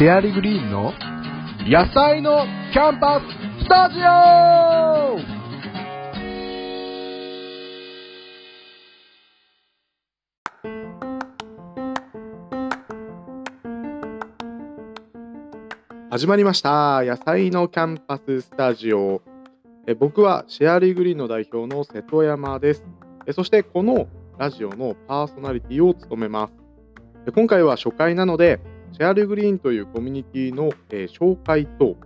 シェアリグリーンの野菜のキャンパススタジオ！始まりました。野菜のキャンパススタジオ。え僕はシェアリーグリーンの代表の瀬戸山です。えそしてこのラジオのパーソナリティを務めます。今回は初回なのでシェアリーグリーンというコミュニティの、えー紹介と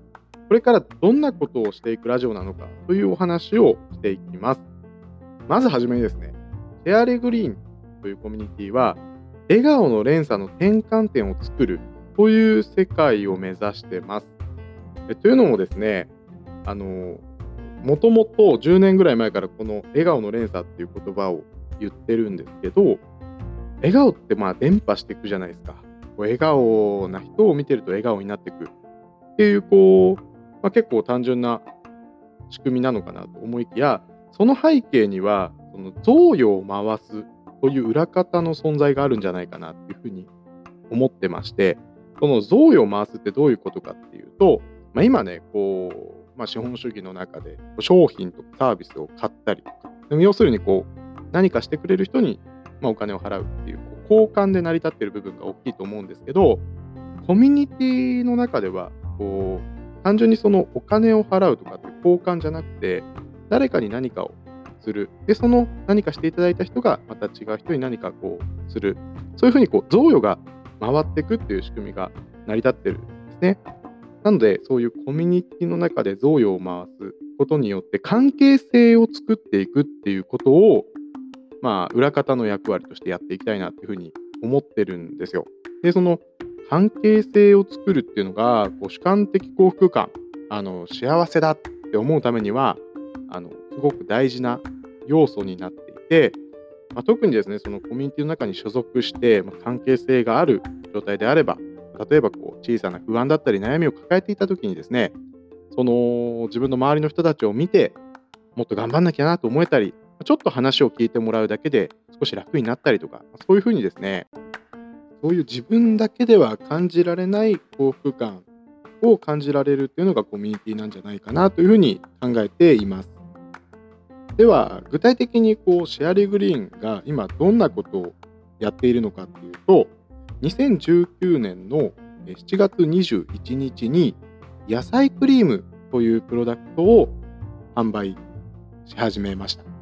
これからどんなことをしていくラジオなのかというお話をしていきますまずはじめにですねシェアリーグリーンというコミュニティは笑顔の連鎖の転換点を作るという世界を目指してます。えというのもですね、あの、もともと10年ぐらい前からこの笑顔の連鎖っていう言葉を言ってるんですけど、笑顔ってまあ伝播していくじゃないですか。こう笑顔な人を見てると笑顔になっていくっていう、こう、まあ、結構単純な仕組みなのかなと思いきや、その背景には、その贈与を回すという裏方の存在があるんじゃないかなっていうふうに思ってまして、その贈与を回すってどういうことかっていうと、まあ、今ね、こう、まあ、資本主義の中で商品とかサービスを買ったりとか、でも要するにこう何かしてくれる人に、まあ、お金を払うっていう交換で成り立ってる部分が大きいと思うんですけど、コミュニティの中ではこう単純にそのお金を払うとかって交換じゃなくて、誰かに何かをする。で、その何かしていただいた人がまた違う人に何かこうする。そういうふうにこう贈与が回っていくっていう仕組みが成り立ってるんですね。なので、そういうコミュニティの中で贈与を回すことによって関係性を作っていくっていうことを、まあ、裏方の役割としてやっていきたいなっていうふうに思ってるんですよ。で、その関係性を作るっていうのが、こう主観的幸福感、あの幸せだって思うためには、あのすごく大事な要素になっていて、まあ、特にですね、そのコミュニティの中に所属して、まあ関係性がある状態であれば、例えばこう小さな不安だったり悩みを抱えていたときにですね、その自分の周りの人たちを見て、もっと頑張んなきゃなと思えたり、ちょっと話を聞いてもらうだけで少し楽になったりとか、そういうふうにですね、そういう自分だけでは感じられない幸福感を感じられるっていうのがコミュニティなんじゃないかなというふうに考えています。では、具体的にこうシェアリーグリーンが今どんなことをやっているのかっていうと、2019年の7月21日に野菜クリームというプロダクトを販売し始めました。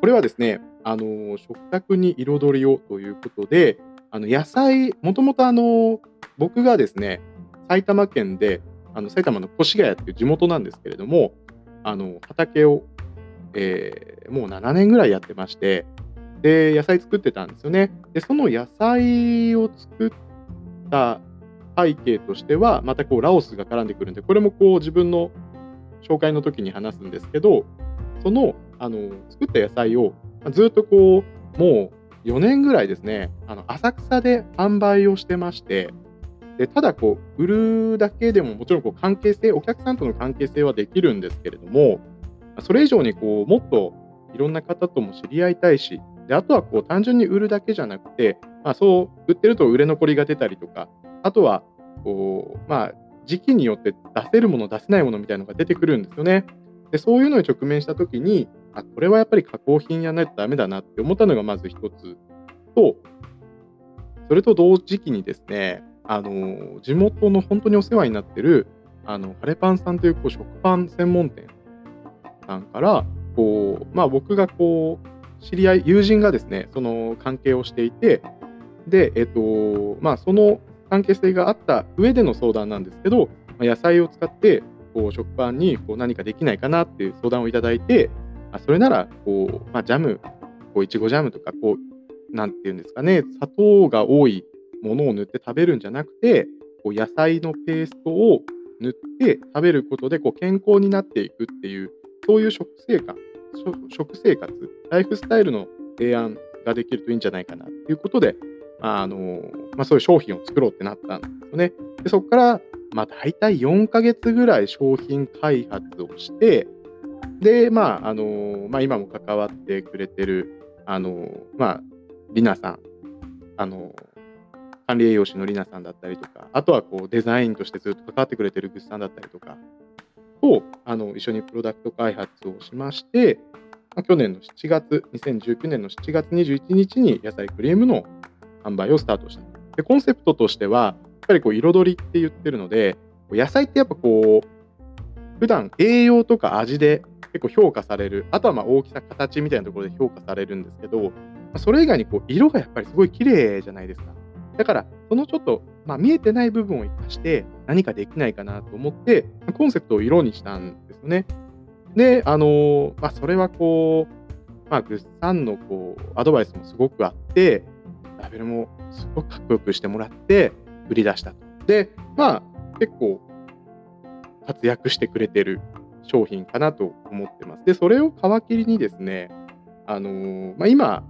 これはですね、あの食卓に彩りをということで、あの野菜、もともとあの僕がですね、埼玉県で、あの埼玉の越谷っていう地元なんですけれども、あの畑を、えーもう7年ぐらいやってまして、で、野菜作ってたんですよね。で、その野菜を作った背景としては、またこうラオスが絡んでくるんで、これもこう自分の紹介の時に話すんですけど、そのあの作った野菜をずっとこう、もう4年ぐらいですね、あの浅草で販売をしてまして、でただこう、売るだけでももちろんこう関係性、お客さんとの関係性はできるんですけれども、それ以上にこうもっといろんな方とも知り合いたいし、であとはこう単純に売るだけじゃなくて、まあ、そう売ってると売れ残りが出たりとか、あとはこう、まあ、時期によって出せるもの、出せないものみたいなのが出てくるんですよね。でそういうのに直面したときにあ、これはやっぱり加工品やらないとダメだなって思ったのがまず一つと、それと同時期にですね、あの地元の本当にお世話になってるあのハレパンさんというこう食パン専門店さんから、こうまあ、僕がこう知り合い、友人がですね、その関係をしていて、で、えっと、まあ、その関係性があった上での相談なんですけど、ま野菜を使って、こう、食パンにこう何かできないかなっていう相談をいただいて、あそれなら、こう、まあ、ジャム、こう、いちごジャムとか、こう、なんていうんですかね、砂糖が多いものを塗って食べるんじゃなくて、こう野菜のペーストを塗って食べることで、こう、健康になっていくっていう、そういう食生活、食生活、ライフスタイルの提案ができるといいんじゃないかなということで、あのまあ、そういう商品を作ろうってなったんですよね。でそこから、まあ、大体4ヶ月ぐらい商品開発をして、で、まああのまあ、今も関わってくれてる、あのまあ、りなさん、あの管理栄養士のりなさんだったりとか、あとはこうデザインとしてずっと関わってくれてるぐっさんだったりとかとあの一緒にプロダクト開発をしまして、まあ去年の7月、2019年の7月21日に野菜クリームの販売をスタートした。でコンセプトとしては、やっぱりこう彩りって言ってるので、野菜ってやっぱこう、普段栄養とか味で結構評価される、あとはま大きさ、形みたいなところで評価されるんですけど、それ以外にこう色がやっぱりすごい綺麗じゃないですか。だから、そのちょっと、まあ、見えてない部分を生かして何かできないかなと思って、コンセプトを色にしたんですよね。で、あのまあ、それはこう、まあ、グッさんのこうアドバイスもすごくあって、ラベルもすごくかっこよくしてもらって、売り出したと。で、まあ、結構活躍してくれてる商品かなと思ってます。で、それを皮切りにですね、あのーまあ、今、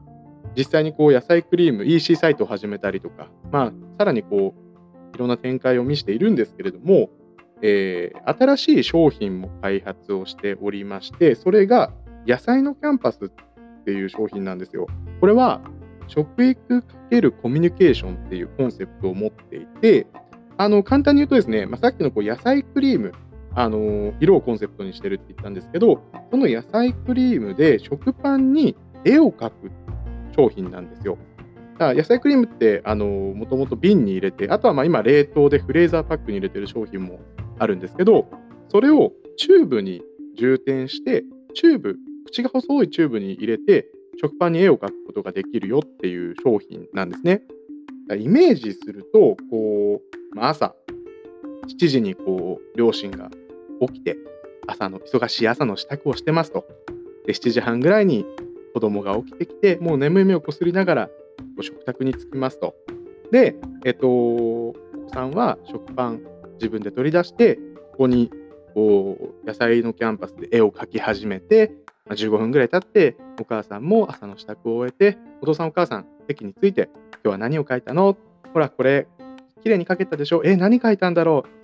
実際にこう野菜クリーム EC サイトを始めたりとか、まあ、さらにこういろんな展開を見せているんですけれども、えー新しい商品も開発をしておりまして、それが野菜のキャンパスっていう商品なんですよ。これは食育×コミュニケーションっていうコンセプトを持っていて、あの簡単に言うとですね、まあ、さっきのこう野菜クリーム、あの色をコンセプトにしてるって言ったんですけど、その野菜クリームで食パンに絵を描く商品なんですよ。だから野菜クリームってあのもともと瓶に入れて、あとはま今冷凍でフリーザーパックに入れてる商品もあるんですけど、それをチューブに充填して、チューブ、口が細いチューブに入れて、食パンに絵を描くことができるよっていう商品なんですね。イメージすると、こう、ま朝、7時にこう両親が起きて、朝の忙しい朝の支度をしてますと。で、7時半ぐらいに子供が起きてきて、もう眠い目をこすりながら食卓に着きますと。で、えっと、お子さんは食パン自分で取り出して、ここにこう野菜のキャンパスで絵を描き始めて、15分ぐらい経って、お母さんも朝の支度を終えて、お父さんお母さん席に着いて、今日は何を描いたの？ほら、これ、綺麗に描けたでしょ？え、何描いたんだろう、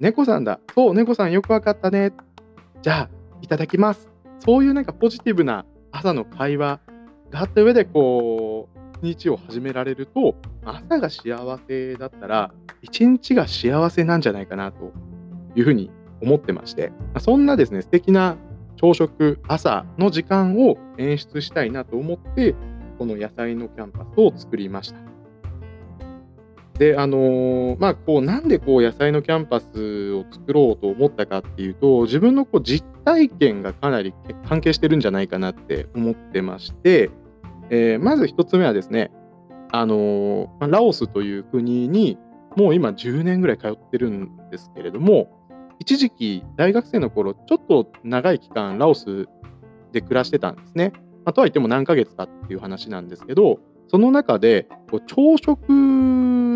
猫さんだ。そう、猫さんよくわかったね。じゃあ、いただきます。そういうなんかポジティブな朝の会話があった上で、こう、日を始められると、朝が幸せだったら、一日が幸せなんじゃないかなというふうに思ってまして、そんなですね、素敵な朝食、朝の時間を演出したいなと思って、この野菜のキャンパスを作りました。で、あのまあ、こう、なんでこう、野菜のキャンパスを作ろうと思ったかっていうと、自分のこう実体験がかなり関係してるんじゃないかなって思ってまして、えーまず一つ目はですね、あのラオスという国に、もう今10年ぐらい通ってるんですけれども、一時期、大学生の頃、ちょっと長い期間、ラオスで暮らしてたんですね。まあ、とはいっても何ヶ月かっていう話なんですけど、その中で、朝食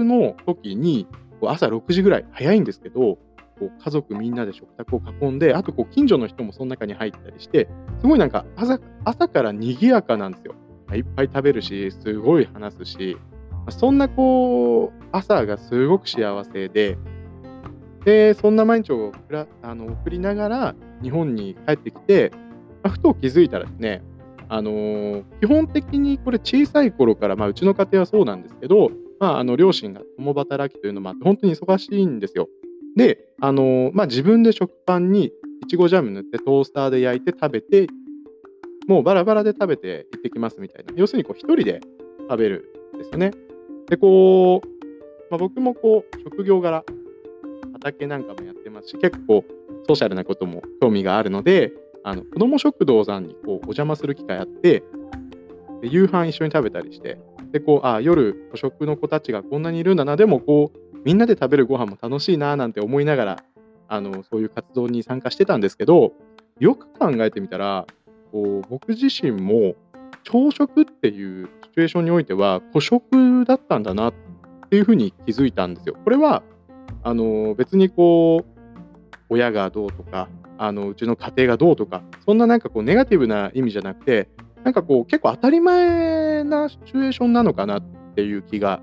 の時に、朝6時ぐらい、早いんですけど、こう家族みんなで食卓を囲んで、あとこう近所の人もその中に入ったりして、すごいなんか朝朝から賑やかなんですよ。いっぱい食べるし、すごい話すし、そんなこう、朝がすごく幸せで、で、そんな毎日をくらあの送りながら日本に帰ってきて、ふと気づいたらですね、あのー基本的にこれ小さい頃から、まあ、うちの家庭はそうなんですけど、まあ、あの両親が共働きというのもあって、本当に忙しいんですよ。で、あのまあ、自分で食パンにいちごジャム塗ってトースターで焼いて食べて、もうバラバラで食べて行ってきますみたいな。要するにこう一人で食べるんですよね。で、こう、まあ、僕もこう職業柄、畑なんかもやってますし、結構ソーシャルなことも興味があるので、あの子ども食堂さんにこうお邪魔する機会あって、で夕飯一緒に食べたりして、でこうあ夜、補食の子たちがこんなにいるんだな、でもこうみんなで食べるご飯も楽しいななんて思いながらあの、そういう活動に参加してたんですけど、よく考えてみたら、こう僕自身も朝食っていうシチュエーションにおいては、孤食だったんだなっていうふうに気づいたんですよ。これはあの別にこう親がどうとかあのうちの家庭がどうとかそんななんかこうネガティブな意味じゃなくてなんかこう結構当たり前なシチュエーションなのかなっていう気が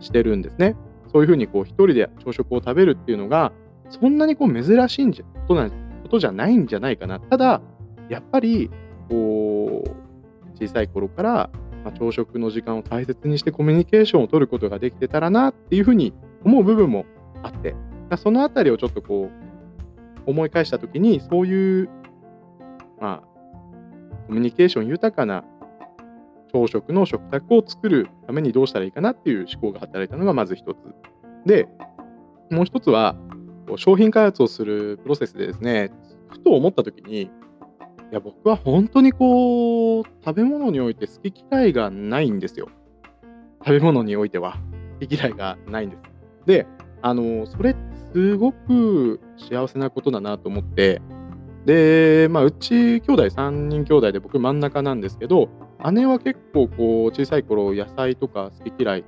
してるんですね。そういうふうにこう一人で朝食を食べるっていうのがそんなにこう珍しいんじゃことなことじゃないんじゃないかな。ただやっぱりこう小さい頃からまあ、朝食の時間を大切にしてコミュニケーションを取ることができてたらなっていうふうに思う部分もあってそのあたりをちょっとこう思い返した時にそういうまあコミュニケーション豊かな朝食の食卓を作るためにどうしたらいいかなっていう思考が働いたのがまず一つでもう一つは商品開発をするプロセスでですねふと思った時にいや僕は本当にこう食べ物において好き嫌いがないんですよ。食べ物においては好き嫌いがないんです。であのそれすごく幸せなことだなと思ってで、まあ、うち兄弟3人兄弟で僕真ん中なんですけど姉は結構こう小さい頃野菜とか好き嫌い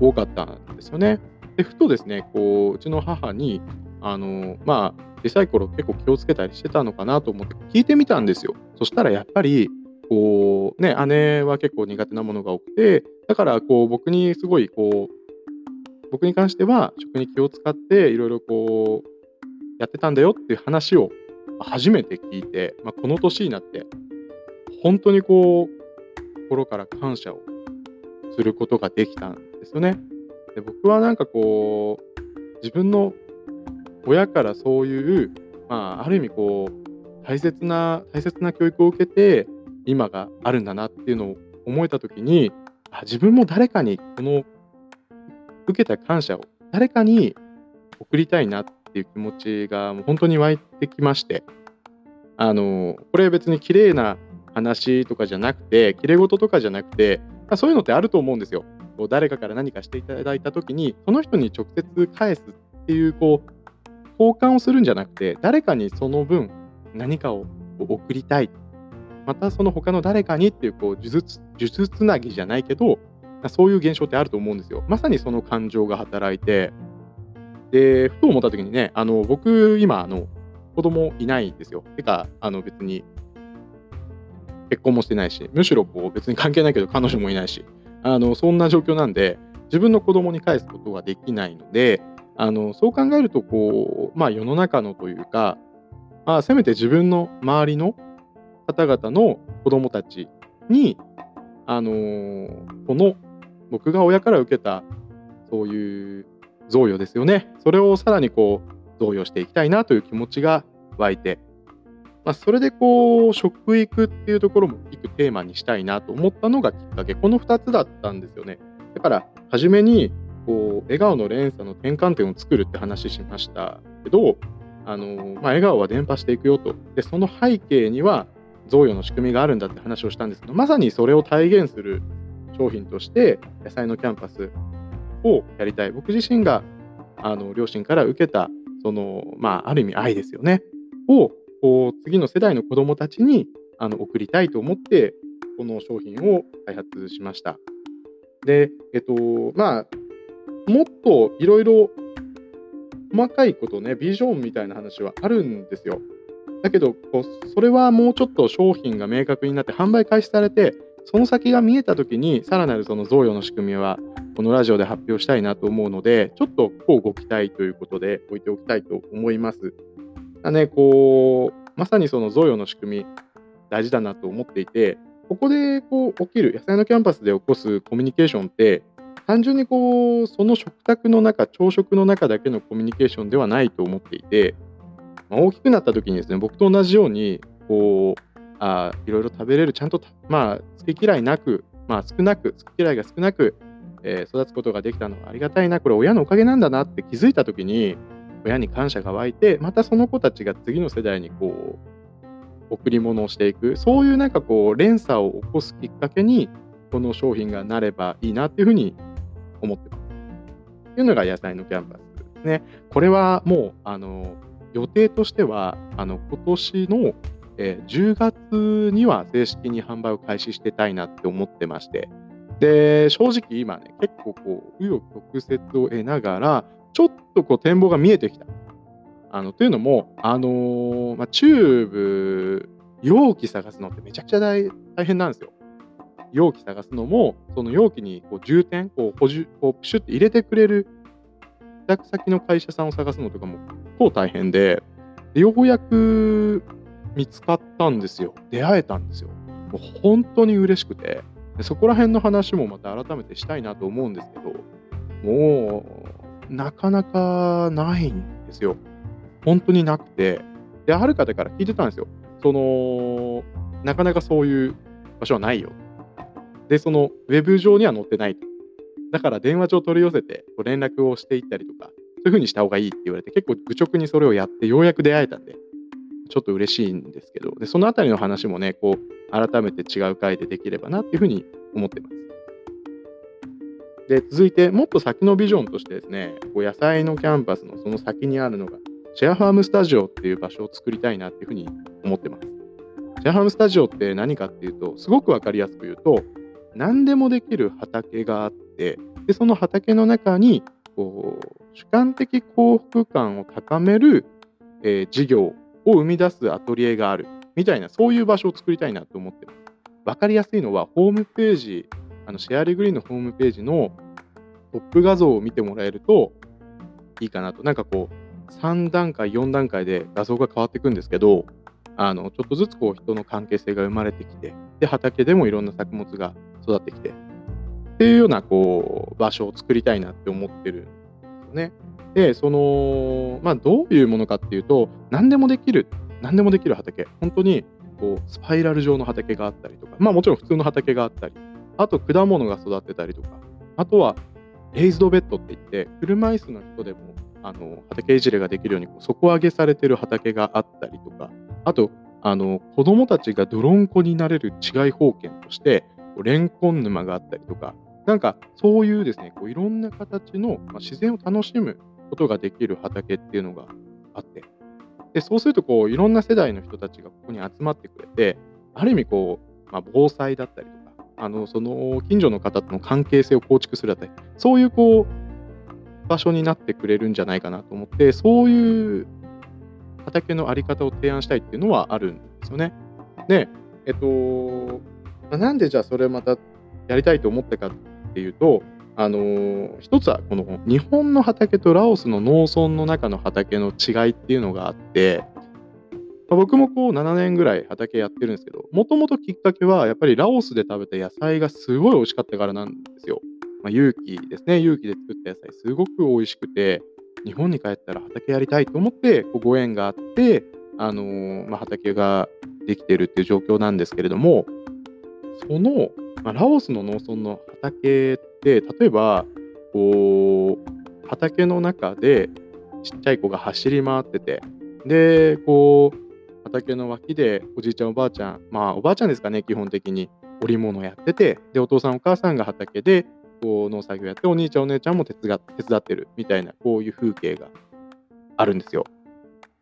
多かったんですよね。でふとですねこううちの母にあのまあ小さい頃結構気をつけたりしてたのかなと思って聞いてみたんですよ。そしたらやっぱりこうね姉は結構苦手なものが多くてだからこう僕にすごいこう僕に関しては食に気を使っていろいろこうやってたんだよっていう話を初めて聞いて、まあ、この年になって本当にこう心から感謝をすることができたんですよね。で僕はなんかこう自分の親からそういう、まあ、ある意味こう大切な大切な教育を受けて今があるんだなっていうのを思えた時にあ自分も誰かにこの受けた感謝を誰かに送りたいなっていう気持ちがもう本当に湧いてきまして、あの、これ別に綺麗な話とかじゃなくて、綺麗事とかじゃなくて、まあ、そういうのってあると思うんですよ。こう誰かから何かしていただいた時に、その人に直接返すっていう、こう、交換をするんじゃなくて、誰かにその分何かを送りたい。またその他の誰かにっていう、こう、呪術、呪術つなぎじゃないけど、そういう現象ってあると思うんですよ。まさにその感情が働いて、で、ふと思った時にね、あの僕、今、あの子供いないんですよ。てか、あの別に結婚もしてないし、むしろこう別に関係ないけど彼女もいないし、あのそんな状況なんで、自分の子供に返すことができないので、あのそう考えるとこう、まあ、世の中のというか、まあ、せめて自分の周りの方々の子供たちに、あの、この僕が親から受けたそういう贈与ですよね。それをさらにこう贈与していきたいなという気持ちが湧いて、まあ、それでこう食育っていうところも一個テーマにしたいなと思ったのがきっかけ、この2つだったんですよね。だから初めにこう笑顔の連鎖の転換点を作るって話しましたけど、あのまあ、笑顔は伝播していくよと。で、その背景には贈与の仕組みがあるんだって話をしたんですけど、まさにそれを体現する商品として野菜のキャンパスをやりたい。僕自身があの両親から受けた、その、まあ、ある意味愛ですよね。をこう次の世代の子どもたちにあの送りたいと思って、この商品を開発しました。で、えっと、まあ、もっといろいろ細かいことね、ビジョンみたいな話はあるんですよ。だけど、こうそれはもうちょっと商品が明確になって販売開始されて、その先が見えたときに、さらなるその贈与の仕組みは、このラジオで発表したいなと思うので、ちょっとこうご期待ということで置いておきたいと思います。だね、こう、まさにその贈与の仕組み、大事だなと思っていて、ここでこう起きる、野菜のキャンパスで起こすコミュニケーションって、単純にこう、その食卓の中、朝食の中だけのコミュニケーションではないと思っていて、まあ、大きくなった時にですね、僕と同じように、こう、あいろいろ食べれる、ちゃんと、まあ、好き嫌いなく、まあ、少なく、好き嫌いが少なく、えー、育つことができたのはありがたいな、これ親のおかげなんだなって気づいたときに、親に感謝が湧いて、またその子たちが次の世代にこう、贈り物をしていく、そういうなんかこう、連鎖を起こすきっかけに、この商品がなればいいなっていうふうに思ってます。というのが野菜のキャンパスですね。これはもう、あの、予定としては、あの、今年のえー、10月には正式に販売を開始してたいなって思ってまして、で、正直今ね、結構こう、紆余曲折を得ながら、ちょっとこう展望が見えてきた。あのというのも、あのー、まあ、チューブ、容器探すのってめちゃくちゃ大変なんですよ。容器探すのも、その容器にこう充填、こう補充、こうプシュって入れてくれる委託先の会社さんを探すのとかも、こう大変で、でようやく見つかったんですよ。出会えたんですよ。もう本当に嬉しくて。そこら辺の話もまた改めてしたいなと思うんですけど、もう、なかなかないんですよ。本当になくて。で、ある方から聞いてたんですよ。その、なかなかそういう場所はないよ。で、その、ウェブ上には載ってないと。だから電話帳を取り寄せて連絡をしていったりとか、そういう風にした方がいいって言われて、結構愚直にそれをやってようやく出会えたんで、ちょっと嬉しいんですけど、でそのあたりの話もね、こう、改めて違う回でできればなっていうふうに思ってます。で、続いて、もっと先のビジョンとしてですね、こう野菜のキャンパスのその先にあるのが、シェアファームスタジオっていう場所を作りたいなっていうふうに思ってます。シェアファームスタジオって何かっていうと、すごくわかりやすく言うと、何でもできる畑があって、でその畑の中にこう主観的幸福感を高める、えー、事業を生み出すアトリエがあるみたいなそういう場所を作りたいなと思ってます。わかりやすいのはホームページあのシェアリグリーンのホームページのトップ画像を見てもらえるといいかなとなんかこう3段階4段階で画像が変わっていくんですけどあのちょっとずつこう人の関係性が生まれてきてで畑でもいろんな作物が育ってきてっていうようなこう場所を作りたいなって思ってるね。で、その、まあ、どういうものかっていうと、何でもできる、何でもできる畑、本当にこうスパイラル状の畑があったりとか、まあ、もちろん普通の畑があったり、あと果物が育ってたりとか、あとはレイズドベッドって言って、車椅子の人でもあの畑いじれができるように底上げされてる畑があったりとか、あと、あの子供たちが泥んこになれる違い保険として、レンコン沼があったりとか、なんかそういうですね、こういろんな形の、まあ、自然を楽しむことができる畑っていうのがあって、でそうするとこういろんな世代の人たちがここに集まってくれて、ある意味こう、まあ、防災だったりとか、あのその近所の方との関係性を構築するだったり、そういうこう場所になってくれるんじゃないかなと思って、そういう畑のあり方を提案したいっていうのはあるんですよね。で、えっと、なんでじゃあそれまたやりたいと思ったかっていうと、あのー、一つはこの日本の畑とラオスの農村の中の畑の違いっていうのがあって、まあ、僕もこう7年ぐらい畑やってるんですけど、もともときっかけはやっぱりラオスで食べた野菜がすごい美味しかったからなんですよ。まあ、有機ですね、有機で作った野菜すごく美味しくて、日本に帰ったら畑やりたいと思ってこうご縁があって、あのー、まあ、畑ができてるっていう状況なんですけれども、その、まあ、ラオスの農村の畑って、例えば、こう、畑の中でちっちゃい子が走り回ってて、で、こう、畑の脇でおじいちゃんおばあちゃん、まあおばあちゃんですかね、基本的に織物やってて、で、お父さんお母さんが畑でこう農作業やって、お兄ちゃんお姉ちゃんも手伝ってるみたいな、こういう風景があるんですよ。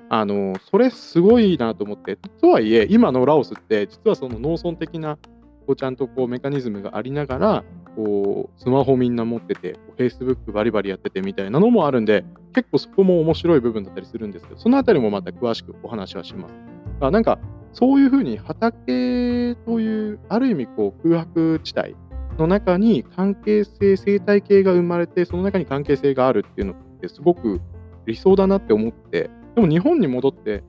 あの、それすごいなと思って、とはいえ、今のラオスって、実はその農村的なこうちゃんとこうメカニズムがありながら、こうスマホみんな持ってて、Facebook バリバリやっててみたいなのもあるんで、結構そこも面白い部分だったりするんですけど、そのあたりもまた詳しくお話はします。あなんか、そういうふうに畑という、ある意味こう空白地帯の中に関係性、生態系が生まれて、その中に関係性があるっていうのってすごく理想だなって思って、でも日本に戻って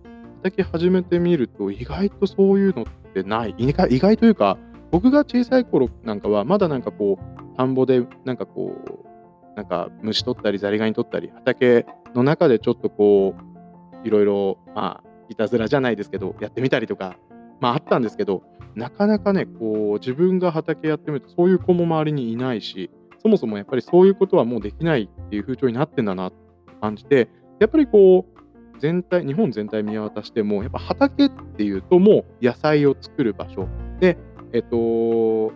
畑始めてみると、意外とそういうのってない。意外というか、僕が小さい頃なんかは、まだなんかこう、田んぼで、なんかこう、なんか虫取ったり、ザリガニ取ったり、畑の中でちょっとこう、いろいろ、まあ、いたずらじゃないですけど、やってみたりとか、まああったんですけど、なかなかね、こう、自分が畑やってみると、そういう子も周りにいないし、そもそもやっぱりそういうことはもうできないっていう風潮になってんだなって感じて、やっぱりこう、全体、日本全体見渡しても、やっぱ畑っていうともう野菜を作る場所。で、えっと、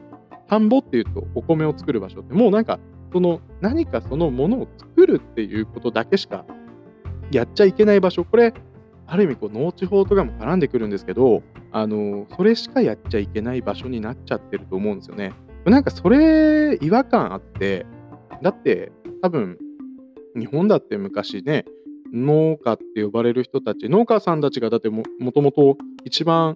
田んぼっていうとお米を作る場所ってもうなんかその何かそのものを作るっていうことだけしかやっちゃいけない場所これある意味こう農地法とかも絡んでくるんですけどあのそれしかやっちゃいけない場所になっちゃってると思うんですよね。なんかそれ違和感あってだって多分日本だって昔ね農家って呼ばれる人たち農家さんたちがだってもともと一番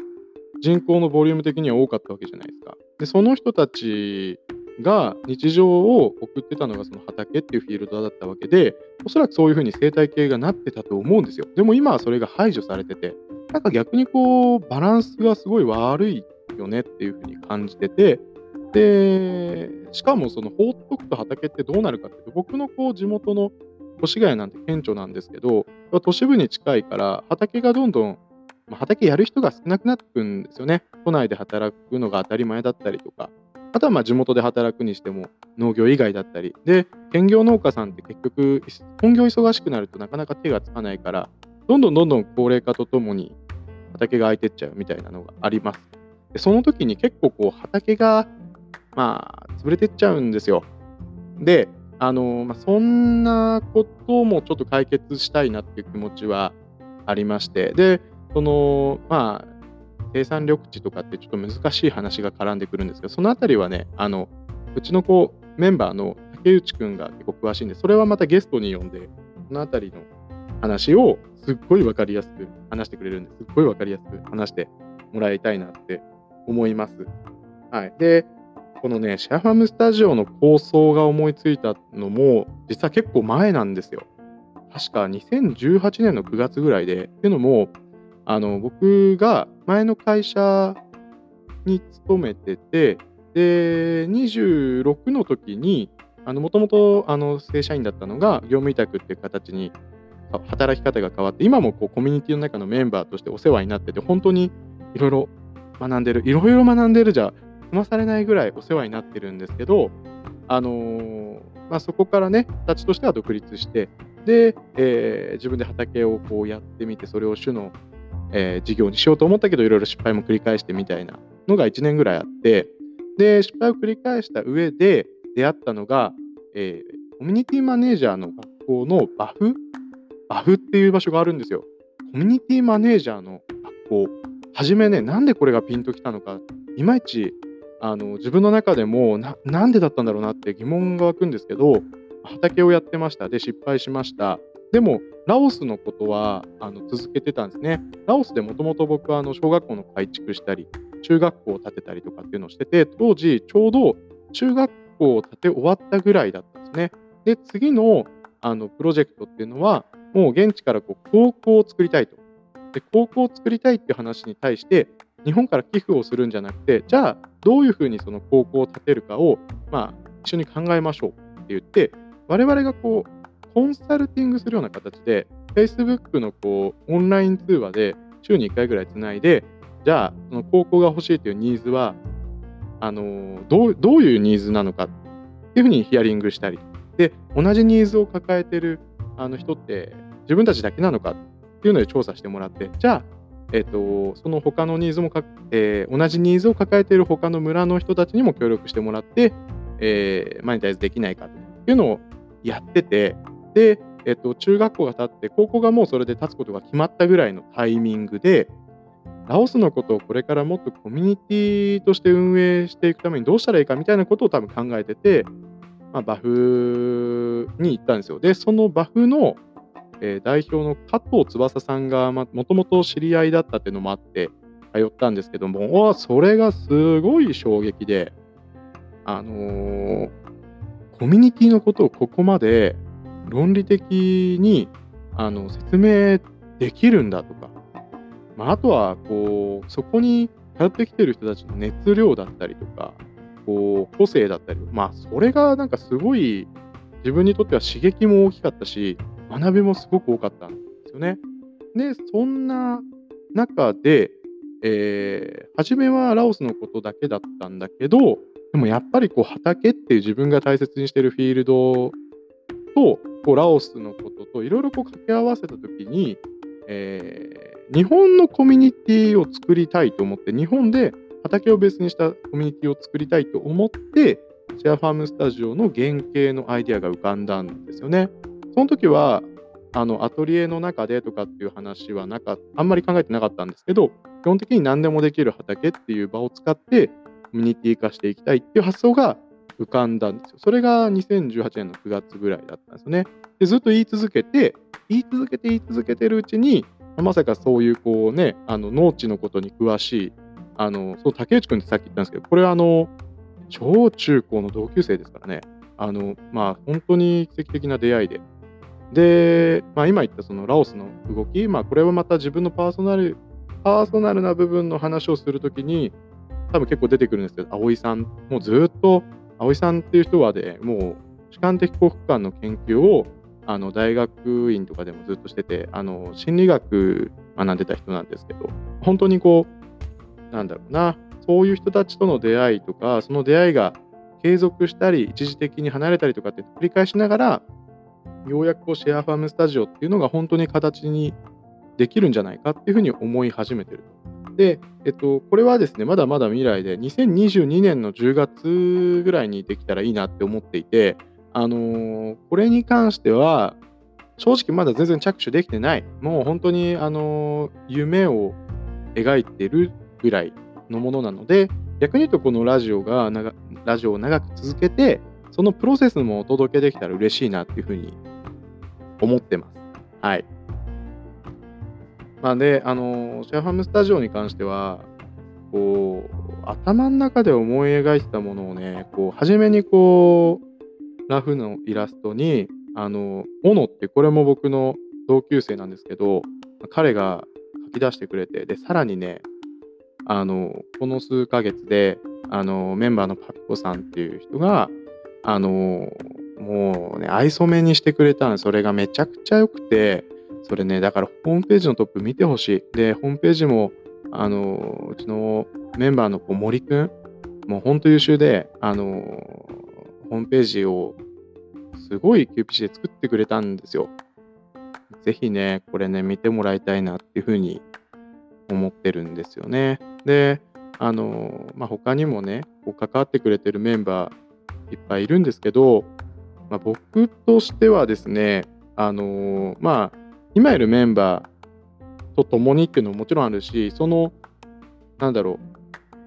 人口のボリューム的には多かったわけじゃないですか。で、その人たちが日常を送ってたのがその畑っていうフィールドだったわけで、おそらくそういうふうに生態系がなってたと思うんですよ。でも今はそれが排除されてて、なんか逆にこう、バランスがすごい悪いよねっていうふうに感じてて、で、しかもその放っとくと畑ってどうなるかっていうと、僕のこう地元の越谷なんて顕著なんですけど、都市部に近いから畑がどんどん、まあ、畑やる人が少なくなってくんですよね。都内で働くのが当たり前だったりとか、あとはまあ地元で働くにしても農業以外だったり、で、兼業農家さんって結局、本業忙しくなるとなかなか手がつかないから、どんどんどんどん高齢化とともに畑が空いてっちゃうみたいなのがあります。でその時に結構こう畑がまあ潰れてっちゃうんですよ。で、あのまあ、そんなこともちょっと解決したいなっていう気持ちはありまして、で、そのまあ生産緑地とかってちょっと難しい話が絡んでくるんですけど、そのあたりはね、あのうちの子メンバーの竹内くんが結構詳しいんで、それはまたゲストに呼んで、そのあたりの話をすっごい分かりやすく話してくれるんですっごい分かりやすく話してもらいたいなって思います。はい。で、このね、シェアファムスタジオの構想が思いついたのも、実は結構前なんですよ。確か2018年の9月ぐらいで、っていうのも、あの僕が前の会社に勤めてて、で、26の時に、もともと正社員だったのが業務委託っていう形に働き方が変わって、今もこうコミュニティの中のメンバーとしてお世話になってて、本当にいろいろ学んでる、いろいろ学んでるじゃ済まされないぐらいお世話になってるんですけど、あのー、まあ、そこからね、形としては独立して、で、えー、自分で畑をこうやってみて、それを主の、えー、事業にしようと思ったけど、いろいろ失敗も繰り返してみたいなのが1年ぐらいあって、で、失敗を繰り返した上で出会ったのが、えコミュニティマネージャーの学校のバフバフっていう場所があるんですよ。コミュニティマネージャーの学校。はじめね、なんでこれがピンときたのか、いまいちあの自分の中でもな、なんでだったんだろうなって疑問が湧くんですけど、畑をやってました。で、失敗しました。でも、ラオスのことはあの続けてたんですね。ラオスでもともと僕はあの小学校の改築したり、中学校を建てたりとかっていうのをしてて、当時、ちょうど中学校を建て終わったぐらいだったんですね。で、次のあのプロジェクトっていうのは、もう現地からこう高校を作りたいと。で、高校を作りたいっていう話に対して、日本から寄付をするんじゃなくて、じゃあ、どういうふうにその高校を建てるかを、まあ、一緒に考えましょうって言って、我々がこう、コンサルティングするような形で、Facebook のこうオンライン通話で週に1回ぐらいつないで、じゃあ、その高校が欲しいというニーズは、あのどうどういうニーズなのかっていうふうにヒアリングしたり、で、同じニーズを抱えてるあの人って自分たちだけなのかっていうので調査してもらって、じゃあ、えっ、ー、と、その他のニーズもか、えー、同じニーズを抱えている他の村の人たちにも協力してもらって、えー、マネタイズできないかというのをやってて、で、えっ、と、中学校が経って、高校がもうそれで立つことが決まったぐらいのタイミングで、ラオスのことをこれからもっとコミュニティとして運営していくためにどうしたらいいかみたいなことを多分考えてて、まあ、バフに行ったんですよ。で、そのバフのえー、代表の加藤翼さんがもともと知り合いだったっていうのもあって通ったんですけども、それがすごい衝撃で、あのー、コミュニティのことをここまで論理的にあの説明できるんだとか、まあ、あとはこうそこに通ってきてる人たちの熱量だったりとか、こう個性だったり、まあ、それがなんかすごい自分にとっては刺激も大きかったし、学びもすごく多かったんですよね。で、そんな中で、えー、初めはラオスのことだけだったんだけど、でもやっぱりこう畑っていう自分が大切にしてるフィールドとこうラオスのことといろいろ掛け合わせたときに、えー、日本のコミュニティを作りたいと思って、日本で畑をベースにしたコミュニティを作りたいと思って、シェアファームスタジオの原型のアイデアが浮かんだんですよね。その時は、あのアトリエの中でとかっていう話はなかあんまり考えてなかったんですけど、基本的に何でもできる畑っていう場を使って、コミュニティ化していきたいっていう発想が浮かんだんですよ。それが2018年の9月ぐらいだったんですよね。でずっと言い続けて、言い続けて言い続けてるうちに、まさかそういうこうね、あの農地のことに詳しい、あのそう竹内君ってさっき言ったんですけど、これはあの小中高の同級生ですからね、あのまあ、本当に奇跡的な出会いで、で、まあ、今言ったそのラオスの動き、まあ、これはまた自分のパーソナル、パーソナルな部分の話をするときに、多分結構出てくるんですけど、葵さん、もうずっと、葵さんっていう人はで、もう主観的幸福感の研究をあの大学院とかでもずっとしてて、あの心理学学んでた人なんですけど、本当にこう、なんだろうな、そういう人たちとの出会いとか、その出会いが継続したり、一時的に離れたりとかって繰り返しながら、ようやくこうシェアファームスタジオっていうのが本当に形にできるんじゃないかっていうふうに思い始めてる。で、えっと、これはですね、まだまだ未来で、2022年の10月ぐらいにできたらいいなって思っていて、あのーこれに関しては、正直まだ全然着手できてない。もう本当に、あのー夢を描いてるぐらいのものなので、逆に言うとこのラジオが、ラジオを長く続けて、そのプロセスもお届けできたら嬉しいなっていうふうに思ってます。はい。まあで、あのシェアファームスタジオに関しては、こう、頭の中で思い描いてたものをね、こう、初めにこう、ラフのイラストに、あの、オノって、これも僕の同級生なんですけど、彼が書き出してくれて、で、さらにね、あの、この数ヶ月で、あの、メンバーのパピコさんっていう人が、あの、もうね、愛想めにしてくれたの、それがめちゃくちゃ良くて、それね、だからホームページのトップ見てほしい。で、ホームページも、あの、うちのメンバーのこう森くん、もう本当優秀で、あの、ホームページをすごい QPC で作ってくれたんですよ。ぜひね、これね、見てもらいたいなっていうふうに思ってるんですよね。で、あの、まあ、他にもね、こう関わってくれてるメンバーいっぱいいるんですけど、まあ、僕としてはですね、あの、まあ、今いるメンバーと共にっていうのももちろんあるし、その、なんだろう、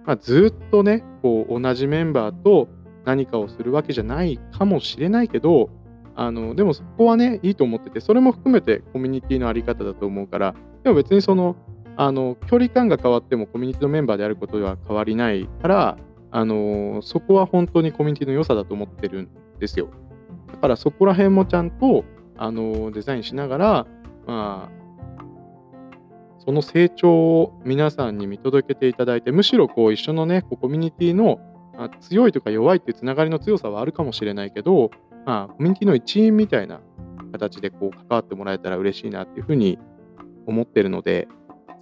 まあ、ずっとね、こう同じメンバーと何かをするわけじゃないかもしれないけど、あのでもそこはね、いいと思ってて、それも含めてコミュニティのあり方だと思うから、でも別にその、あの距離感が変わってもコミュニティのメンバーであることは変わりないから、あのそこは本当にコミュニティの良さだと思ってるんですよ。だからそこら辺もちゃんと、あのデザインしながら、まあ、その成長を皆さんに見届けていただいて、むしろこう一緒のね、コミュニティのまあ強いとか弱いっていうつながりの強さはあるかもしれないけど、まあ、コミュニティの一員みたいな形でこう関わってもらえたら嬉しいなっていうふうに思ってるので、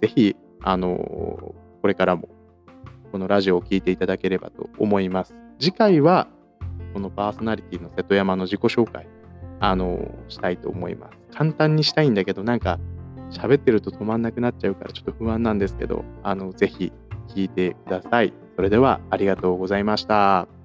ぜひ、あのこれからもこのラジオを聞いていただければと思います。次回は、このパーソナリティの瀬戸山の自己紹介、あのしたいと思います。簡単にしたいんだけど、なんか、喋ってると止まんなくなっちゃうから、ちょっと不安なんですけど、あの、ぜひ聞いてください。それでは、ありがとうございました。「